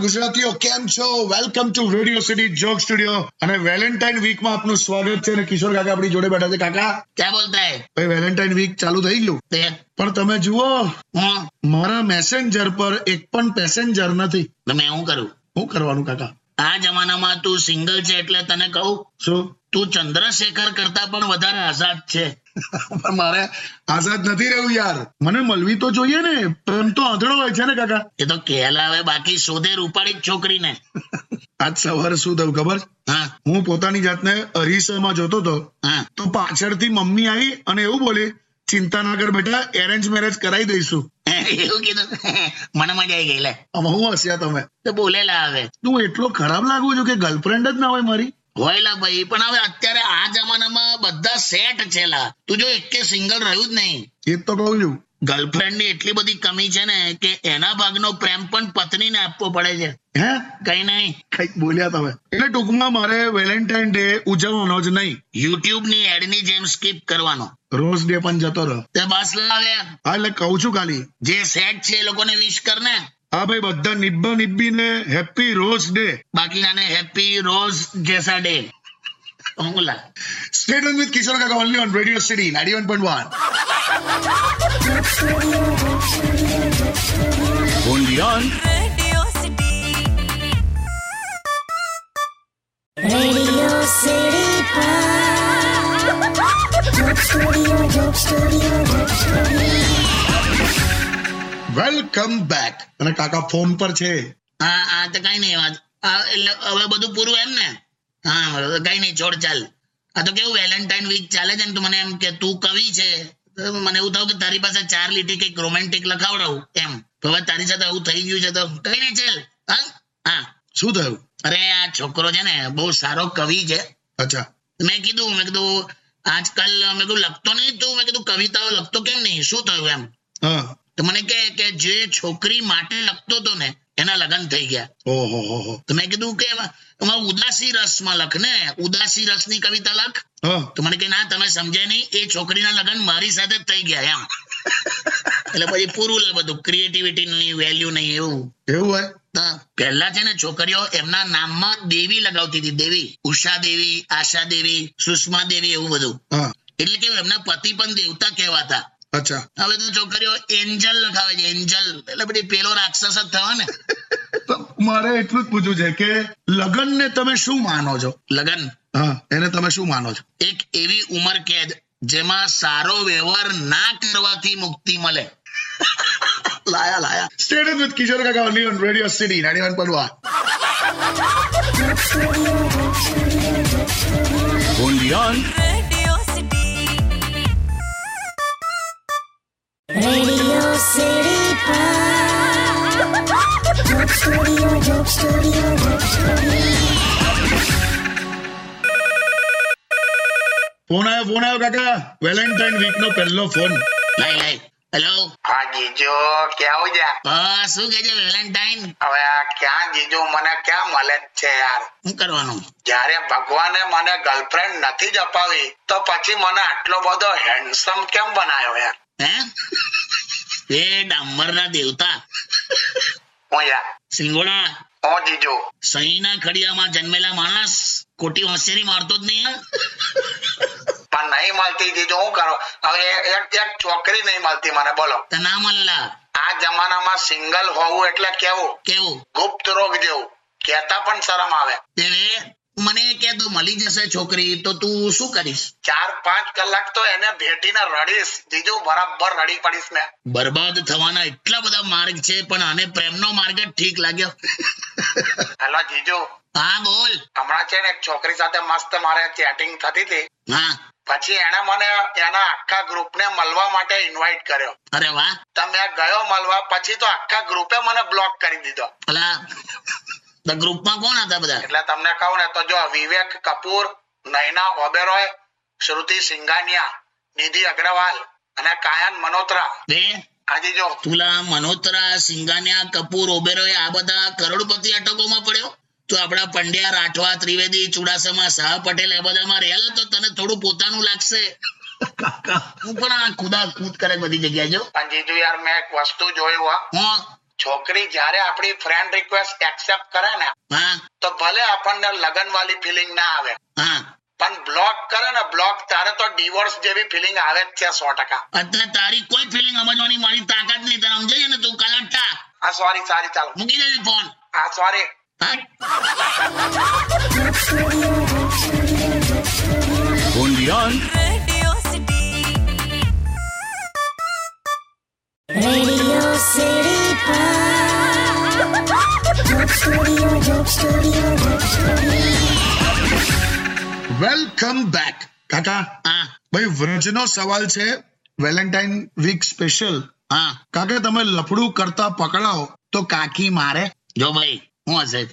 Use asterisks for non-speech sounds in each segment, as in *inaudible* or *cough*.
ગુજરાતીઓ કેમ છો? Welcome to radio city joke studio અને વેલેન્ટાઇન વીકમાં આપનું સ્વાગત છે અને કિશોર કાકા આપણી જોડે બેઠા છે. કાકા? ક્યાં બોલતા ભાઈ વેલેન્ટાઇન વીક ચાલુ થઈ ગયું. પણ તમે જુઓ મારા મેસેન્જર પર એક પણ પેસેન્જર નથી. તમે હું કરું? હું કરવાનું કાકા? આ જમાનામાં તું સિંગલ છે એટલે તને કહું? શું? તું ચંદ્રશેખર કરતા પણ વધારે આઝાદ છે. પણ મારે આઝાદ નથી રહેવું યાર. મને મળવી તો જોઈએ ને. પ્રેમ તો આંધળો હોય છે ને કાકા. એ તો કહેલાવે બાકી શોધે રૂપાળી છોકરીને. *laughs* આજ સવારે શું થયું ખબર? હા. હું પોતાની જાતને અરીસામાં જોતો હતો. હા. તો પાછળથી મમ્મી આવી અને એવું બોલી ચિંતા ના કર બેટા એરેન્જ મેરેજ કરાવી દઈશું. *laughs* એવું કીધું. *laughs* મને મજા આવી ગઈ લે. હું હસ્યા તમે? તો બોલેલા હવે. તું એટલો ખરાબ લાગુ છું કે ગર્લફ્રેન્ડ જ ના હોય મારી? હોયલા ભાઈ પણ હવે અત્યારે આ જમાનામાં બધા સેટ છે લા. તું જો એકે સિંગલ રહ્યું જ નહીં. એ તો કહું છું. ગર્લફ્રેન્ડની એટલી બધી કમી છે ને કે એના ભાગનો પ્રેમ પણ પત્નીને આપવો પડે છે. હે? કઈ નહીં. કંઈક બોલ્યા તમે. એટલે ટૂંકમાં મારે વેલેન્ટાઇન ડે ઉજવવાનો જ નહીં. યુટ્યુબની એડની જેમ સ્કીપ કરવાનો. રોઝ ડે પણ જતો રહ્યો તે બસ લાવે હા એટલે કહું છું ખાલી. જે સેટ છે એ લોકોને વિશ કર ને. હા ભાઈ બધા નિબ્બા ને હેપી રોઝ ડે બાકીનાને હેપી રોઝ જેસા day ઓંગલા. Stay tuned with Kishore Kaka only on radio city ninety one point Studio, Joke Studio. Welcome back અને કાકા ફોન પર છે. હા આ તો કઈ નહીં વાત એટલે હવે બધું પૂરું એમ ને? હા કઈ નહીં છોડ ચાલ. આ તો કેવું વેલેન્ટાઇન વીક ચાલે છે ને તું મને એમ કે તું કવિ છે. મને એવું થયું કે તારી પાસે ચાર લીટી કંઈક રોમેન્ટિક લખાવડાવું એમ. તો હવે તારી સાથે આવું થઈ ગયું છે તો કઈ નહીં ચાલ. હા? હા. શું થયું? અરે આ છોકરો છે ને બહુ સારો કવિ છે. અચ્છા. મેં કીધું મેં કીધું આજકાલ મેં કીધું લખતો નહીં તું મેં કીધું કવિતાઓ લખતો કેમ નહીં? શું થયું એમ? હા. તો મને કહે કે જે છોકરી માટે લખતો હતો ને એના લગ્ન થઈ ગયા. ઓહો હો હો. તો મેં કીધું કે ઉદાસી રસમાં લખ ને ઉદાસી રસની કવિતા લખ. તો મને કે ના તમે સમજાય નહીં એ છોકરીના લગ્ન મારી સાથે થઈ ગયા એમ. *laughs* એટલે પછી પૂરું બધું ક્રિએટિવિટી નહીં વેલ્યુ નહીં એવું. એવું હોય? પહેલા છે ને છોકરીઓ એમના નામમાં દેવી લગાવતી હતી દેવી. ઉષા દેવી આશા દેવી સુષ્મા દેવી એવું બધું. એટલે કે એમના પતિ પણ દેવતા કહેવાતા. અચ્છા. હવે તો છોકરીઓ એન્જલ લખાવે છે એન્જલ. એટલે બધી પેલો રાક્ષસ જ થયો ને. મારે એટલું જ પૂછવું છે કે લગ્નને તમે શું માનો છો? લગન. હા એને તમે શું માનો છો? એક એવી ઉંમર કેદ જેમાં સારો વ્યવહાર ના કરવાથી મુક્તિ મળે. લાયા લાયા. Stay tuned with Kishore Kaka only on radio city ninety one point only on phone આવ્યો ફોન આવ્યો કાકા. વેલેન્ટાઇન વીક નો પહેલો ફોન. લઈ લઈ. હેલો હા જીજુ કેવું જા? હા શું કે છે વેલેન્ટાઇન હવે આ ક્યાં જીજો? મને ક્યાં મળે છે યાર? શું કરવાનું? જ્યારે ભગવાને મને ગર્લફ્રેન્ડ નથી જ અપાવી તો પછી મને આટલો બધો હેન્ડસમ કેમ બનાવ્યો યાર? હે? એ ડામરના દેવતા. હું યાર સિંગોડા હું જીજો. સહીના ખડિયામાં જન્મેલા માણસ. ખોટી હોશિયારી મારતો જ નહીં? પણ નહીં મળતી જીજુ હું કરો? હવે એક એક છોકરી નહીં મળતી મને બોલો. ના મળેલા આ જમાનામાં સિંગલ હોવું એટલે કેવું? કેવું? ગુપ્ત રોગ જેવું. કેતા પણ શરમ આવે. મને કે તો મળી જશે છોકરી તો તું શું કરીશ? ચાર પાંચ કલાક તો એને ભેટીને રડીશ. જીજુ બરાબર રડી પડીશ ને બરબાદ થવાના એટલા બધા માર્ગ છે પણ આને પ્રેમનો માર્ગ જ ઠીક લાગ્યો. હેલો જીજુ. હા બોલ. હમણાં છે ને એક છોકરી સાથે મસ્ત મારે ચેટિંગ થતી હતી. હા. પછી એને મને એના આખા ગ્રુપને મળવા માટે ઇન્વાઇટ કર્યો. અરે વાહ. તમે ગયો મળવા પછી તો આખા ગ્રુપે મને બ્લોક કરી દીધો. અલા. ગ્રુપમાં કોણ હતા બધા? એટલે તમને કહું ને તો જો વિવેક કપૂર નયના ઓબેરોય શ્રુતિ સિંઘાનિયા નિધિ અગ્રવાલ અને કાયન મનોત્રા. બે હાજી જો. તુલા મનોત્રા સિંગાનિયા કપૂર ઓબેરોય આ બધા કરોડપતિ અટકોમાં પડ્યો? તો આપણા પંડ્યા રાઠવા ત્રિવેદી ચુડાસમા શાહ પટેલ એ બધામાં રહેલા તો તને થોડું પોતાનું લાગશે. હું પણ આ કુદા કૂદ કરે બધી જગ્યાએ જો. પણ જીજુ યાર મેં એક વસ્તુ જોયું હું. છોકરી જ્યારે આપણી ફ્રેન્ડ રિક્વેસ્ટ એક્સેપ્ટ કરે ને તો ભલે આપણને લગન વાળી ફિલિંગ ના આવે પણ બ્લોક કરે ને બ્લોક તારે તો ડિવોર્સ જેવી ફિલિંગ આવે જ છે સો ટકા. અત્યારે તારી કોઈ ફિલિંગ સમજવાની મારી તાકાત નહીં. તને સમજે છે ને તું કલટા હા સોરી સારી ચાલો. મૂકી દેજે ફોન હા સોરી હા. Radio welcome back Kaka. હા. ભાઈ વ્રજનો સવાલ છે વેલેન્ટાઇન વીક સ્પેશિયલ. હા. કાકા તમે લફડું કરતા પકડાઓ તો કાકી મારે? જો ભાઈ હું હશે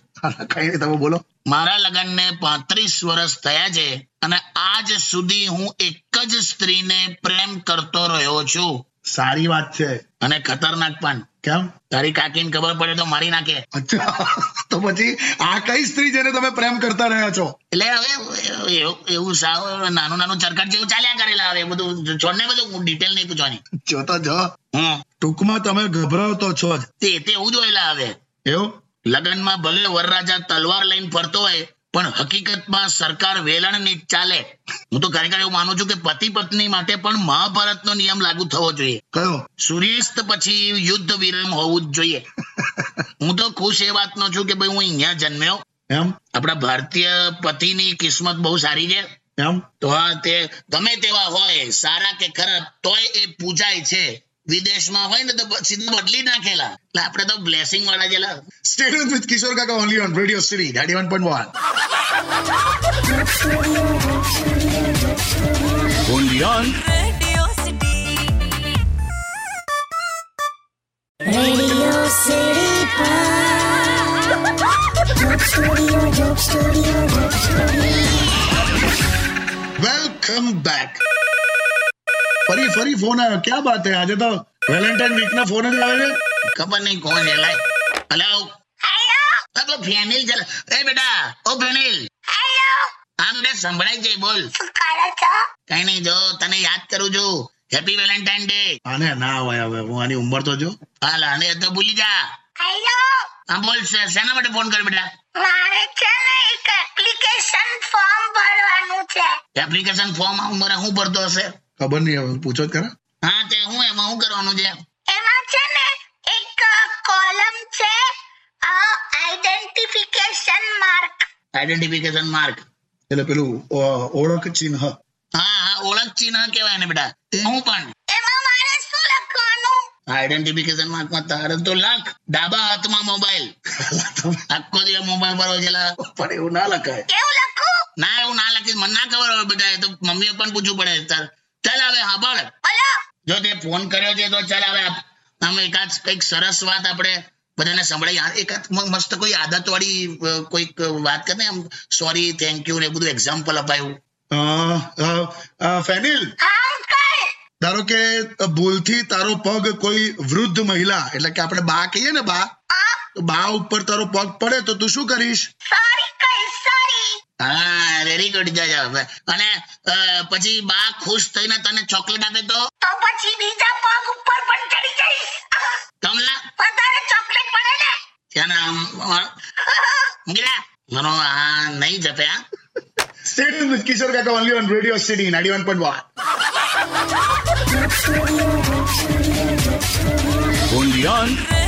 કઈ નહીં તમે બોલો? મારા લગ્નને પાંત્રીસ વર્ષ થયા છે અને આજ સુધી હું એક જ સ્ત્રીને પ્રેમ કરતો રહ્યો છું. સારી વાત છે. અને ખતરનાક પણ. કેમ? તારી કાકીને ખબર પડે તો મારી નાખે. અચ્છા. તો પછી આ કઈ સ્ત્રી જેને તમે પ્રેમ કરતા રહ્યા છો? એટલે હવે એવું સાવ નાનું નાનું ચરકટ જેવું ચાલ્યા કરેલા હવે. બધું છોડ ને બધું ડિટેલ નહીં પૂછવાની. જો તો જો. હમ. ટૂંકમાં તમે ગભરાવતો છો જ. તે તે એવું જોયેલા હવે. એવું? લગ્નમાં ભલે વરરાજા તલવાર લઈને ફરતો હોય પણ હકીકતમાં સરકાર વેલણની જ ચાલે. હું તો ખરેખર એવું માનું છું કે પતિ પત્ની માટે પણ મહાભારતનો નિયમ લાગુ થવો જોઈએ. કયો? સૂર્યાસ્ત પછી યુદ્ધ વિરામ હોવું જ જોઈએ. હું તો ખુશ એ વાતનો છું કે ભાઈ હું અહીંયા જન્મ્યો. એમ? આપણા ભારતીય પતિની કિસ્મત બહુ સારી છે. એમ? તો હા તે ગમે તેવા હોય સારા કે ખરાબ તોય એ પૂજાય છે. વિદેશમાં હોય ને તો સીધા બદલી નાખેલા એટલે આપણે તો બ્લેસિંગ વાળા જેલા stay tuned with Kishore Kaka only on radio city ninety one point one Radio City. Radio city Studio, Joke Studio. Welcome back ફરી ફરી ફોન આવ્યો. ક્યાં બાત હે આજે તો વેલેન્ટાઇન વીક ના ફોન જ આવે છે? ખબર નહીં કોણ છે લાય. હેલો. હેલો ફેનિલ ચાલે એ બેટા ઓ ફેનિલ. આમ બે સંભળાય છે બોલ. કઈ નહીં જો તને યાદ કરું છું. હેપી વેલેન્ટાઇન ડે આને ના હોય હવે હું આની ઉંમર તો જો. હાલ આને તો ભૂલી જા. હા બોલ શે- શેના માટે ફોન કર્યો બેટા? મારે છે ને એક એપ્લિકેશન ફોર્મ ભરવાનું છે. એપ્લિકેશન ફોર્મ હું ભરતો હશે? ખબર નહીં હવે પૂછો જ ખરા. હા તે હું એમાં હું કરવાનું છે? એમાં છે ને એક કોલમ છે આઈડેન્ટિફિકેશન માર્ક આઈડેન્ટિફિકેશન માર્ક એટલે પેલું અ, ઓળખ ચિહ્ન. હા હા ઓળખ ચિહ્ન કહેવાય ને બેટા. હું પણ. એમાં મારે શું લખવાનું? આઈડેન્ટિફિકેશન માર્કમાં તારે તો લાખ. ડાબા હાથમાં મોબાઈલ આખો દિવસ મોબાઈલ પર હોય છેલા. પણ એવું ના લખાય. કેવું લખું? ના એવું ના લખીશ. મને ના ખબર હોય બેટા એ તો મમ્મીએ પણ પૂછવું પડે તાર ચાલ હવે હાબળ જો તે ફોન કર્યો છે તો ચાલ હવે આમ એકાદ કંઈક સરસ વાત આપણે બધાને સંભળાઈ એકાદ મસ્ત કોઈ આદત વાળી કોઈક વાત કરે આમ સોરી થેન્ક યુ ને બધું એક્ઝામ્પલ અપાયું. ફેનિલ? ધારો કે ભૂલથી તારો પગ કોઈ વૃદ્ધ મહિલા એટલે કે આપણે બા કહીએ ને બા તો બા ઉપર તારો પગ પડે તો તું શું કરીશ? હા વેરી ગુડ જજ અને પછી બા ખુશ થઈને તને ચોકલેટ આપે તો? તો પછી બીજા પગ ઉપર પણ ચડી જઈશ. કમલા? વધારે ચોકલેટ પડે ને? ત્યાં આમ મૂકી મારો આ નહીં જપે હા? Stay tuned with Kishore Kaka only on radio city ninety one point one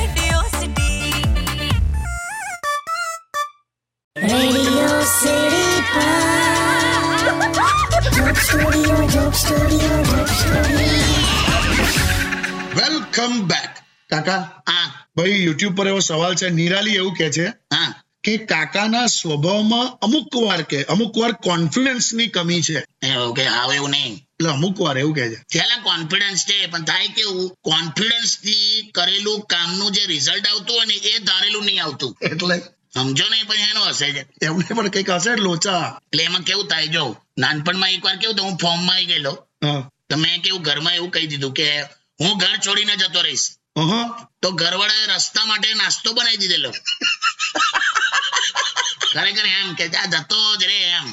welcome back Kaka આ ભાઈ યુટ્યુબ પર એવો સવાલ છે. નિરાલી એવું કે છે હા. કે કાકાના સ્વભાવમાં અમુક વાર કે અમુક વાર કોન્ફિડન્સની કમી છે. એવું કે આવે એવું નહીં. એટલે અમુક વાર એવું કે છે. પેલા કોન્ફિડન્સ છે પણ થાય કેવું? કોન્ફિડન્સથી કરેલું કામનું જે રિઝલ્ટ આવતું હોય ને એ ધારેલું નહીં આવતું. એટલે સમજો નહીં પછી એનો હશે છે એમને પણ કંઈક હશે લોચા. એટલે એમાં કેવું થાય જો નાનપણમાં એકવાર કેવું હું ફોર્મમાં આવી ગયેલો. હા. તો મેં કેવું ઘરમાં એવું કહી દીધું કે હું ઘર છોડીને જતો રહીશ. તો ઘરવાળાએ રસ્તા માટે નાસ્તો બનાવી દીધેલો. ખરેખર એમ કે આ જતો જ રે એમ.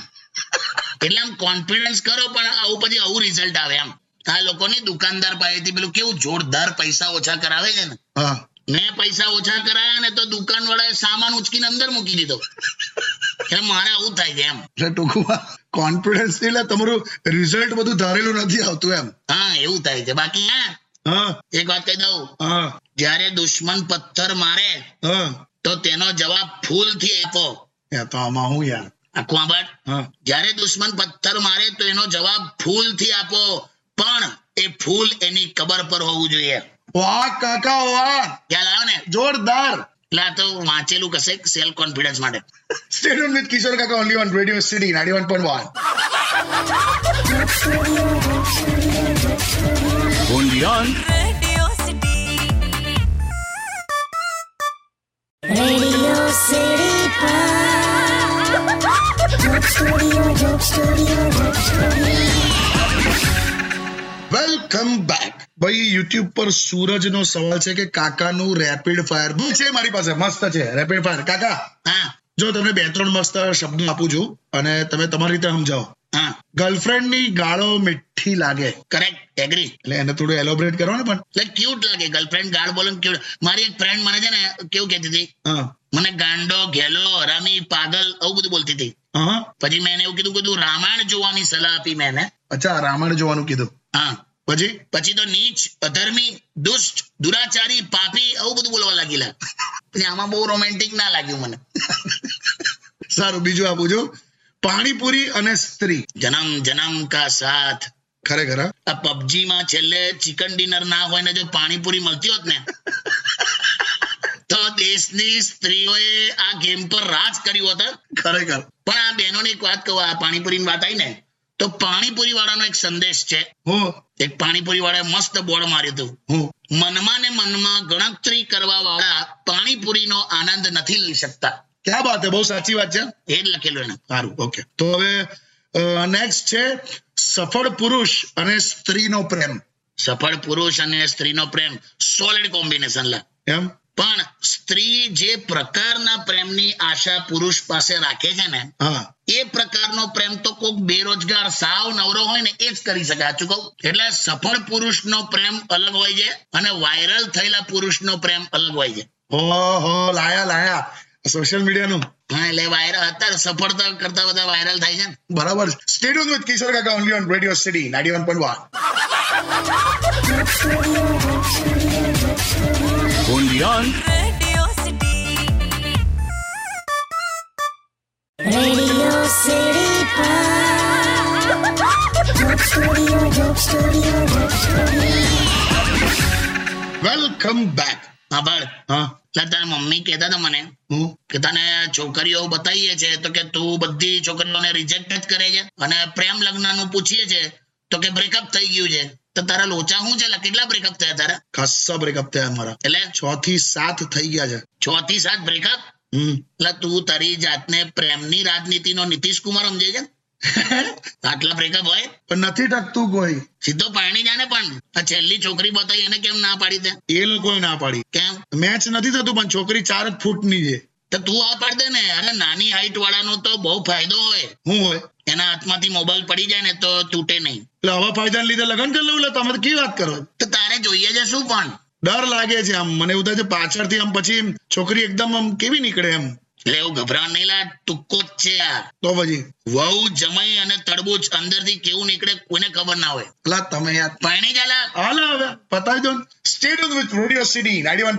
એટલે આમ કોન્ફિડન્સ કરો પણ આવું પછી આવું રિઝલ્ટ આવે એમ. આ લોકોની દુકાનદાર પાસેથી પેલું કેવું જોરદાર પૈસા ઓછા કરાવે છે ને. હા. મેં પૈસા ઓછા કરાયા ને તો દુકાન વાળાએ સામાન ઉચકીને અંદર મૂકી દીધો. એટલે મારે આવું થાય છે એમ. એટલે ટૂંકમાં કોન્ફિડન્સ એટલે તમારું રિઝલ્ટ બધું ધારેલું નથી આવતું એમ. હા એવું થાય છે. બાકી હા એક વાત કહી દઉં. જ્યારે દુશ્મન પથ્થર મારે તો તેનો જવાબ ફૂલથી આપો તો આમાં હું યાર? આખું આંબળ જયારે દુશ્મન પથ્થર મારે તો એનો જવાબ ફૂલથી આપો. પણ એ ફૂલ એની કબર પર હોવું જોઈએ. વાહ કાકા વાહ ખ્યાલ આવ્યો ને જોરદાર એટલે આ તો વાંચેલું કશે સેલ્ફ કોન્ફિડન્સ માટે stay tuned with Kishore Kaka only on radio city ninety one point one Radio City. Radio City Pod. Joke Studio, Joke Studio, Joke Studio. Welcome back ભાઈ યુટ્યુબ પર સૂરજનો સવાલ છે કે કાકાનું રેપિડ ફાયર બહુ છે મારી પાસે? મસ્ત છે રેપિડ ફાયર કાકા હા. જો તમને બે ત્રણ મસ્ત શબ્દો આપું છું અને તમે તમારી રીતે સમજાવો. હા. ગર્લફ્રેન્ડની ગાળો મીઠી લાગે. કરેક્ટ એગ્રી એટલે એને થોડું એલોબરેટ કરો ને પણ. એટલે ક્યુટ લાગે. ગર્લફ્રેન્ડ ગાળ બોલે ક્યુટ મારી એક ફ્રેન્ડ મને છે ને કેવું કહેતી હતી? મને ગાંડો ઘેલો હરામી પાગલ આવું બધું બોલતી હતી. પછી મેં એવું કીધું કીધું રામાયણ જોવાની સલાહ આપી મેં અચ્છા રામાયણ જોવાનું કીધું. હા. પછી પછી તો નીચ અધર્મી દુષ્ટ દુરાચારી પાપી આવું બધું બોલવા લાગેલા. પછી આમાં બહુ રોમેન્ટિક ના લાગ્યું મને. સારું બીજું આપું છું પાણીપુરી અને સ્ત્રી. જન્મ જન્મ કા સાથ. ખરેખર આ પબજી માં છેલ્લે ચિકન ડિનર ના હોય ને જો પાણીપુરી મળતી હોત ને તો દેશની સ્ત્રીઓએ આ ગેમ પર રાજ કર્યું હોત ખરેખર. પણ આ બહેનોની એક વાત કહું આ પાણીપુરીની વાત આવી ને તો પાણીપુરી વાળાનો એક સંદેશ છે. હું. એક પાણીપુરી વાળાએ મસ્ત બોર્ડ માર્યું હતું. હું. મનમાં ને મનમાં ગણતરી કરવા વાળા પાણીપુરીનો આનંદ નથી લઈ શકતા. ક્યાં વાત બહુ સાચી વાત છે. એ જ લખેલું એને. સારું ઓકે. તો હવે નેક્સ્ટ છે સફળ પુરુષ અને સ્ત્રીનો પ્રેમ. સફળ પુરુષ અને સ્ત્રીનો પ્રેમ. સોલિડ કોમ્બિનેશન લા. એમ? પણ સ્ત્રી જે પ્રકારના પ્રેમની આશા પુરુષ પાસે રાખે છે ને એ પ્રકારનો પ્રેમ તો કોક બેરોજગાર સાવ નવરો હોય ને એ જ કરી શકે. આ કહું? એટલે સફળ પુરુષનો પ્રેમ અલગ હોય છે અને વાયરલ થયેલા પુરુષનો પ્રેમ અલગ હોય છે. હો હો લાયા. લાયા સોશિયલ મીડિયાનું હા એટલે વાયરલ અત્યારે સફળતા કરતા બધા વાયરલ થાય છે બરાબર. Stay tuned with Kishore Kaka only on radio city ninety one point Studio. Welcome back આભાર હા? એટલે તારા મમ્મી કહેતા હતા મને. હું? કે તને છોકરીઓ બતાવીએ છે તો કે તું બધી છોકરીઓને રિજેક્ટ જ કરે છે. અને પ્રેમ લગ્નનું પૂછીએ છે તો કે બ્રેકઅપ થઈ ગયું છે. તો તારા લોચા શું છે? કેટલા બ્રેકઅપ થયા તારા? ખાસા બ્રેકઅપ થયા મારા. એટલે? છ થી સાત થઈ ગયા છે. છ થી સાત બ્રેકઅપ એટલે તું તારી જાતને પ્રેમની રાજનીતિનો નીતિશ કુમાર સમજે છે? *laughs* આટલા બ્રેકઅપ હોય? પણ નથી ટકતું કોઈ. સીધો પાણી જાને પણ. આ છેલ્લી છોકરી બતાવી એને કેમ ના પાડી દે? એ લોકો ના પાડી. કેમ? મેચ નથી થતું પણ છોકરી ચાર જ ફૂટની છે. તો તું આ પાડ દે ને. અરે નાની હાઈટ વાળાનો તો બહુ ફાયદો હોય. શું હોય? એના હાથમાંથી મોબાઈલ પડી જાય ને તો તૂટે નહીં. એટલે આવા ફાયદાને લીધે લગ્ન કરી લઉં તમે કી વાત કરો? તો તારે જોઈએ છે શું પણ. ડર લાગે છે આમ. મને એવું થાય છે પાછળથી આમ પછી છોકરી એકદમ આમ કેવી નીકળે એમ. એટલે એવું ગભરાવા નહીં લા ટૂંકો જ છે આ. તો પછી? વહુ જમાઈ અને તડબૂચ અંદરથી કેવું નીકળે કોઈને ખબર ના હોય. પેલા તમે યાર પાણી ચાલા હાલ હવે પતાવી દો stay tuned with radio city ninety one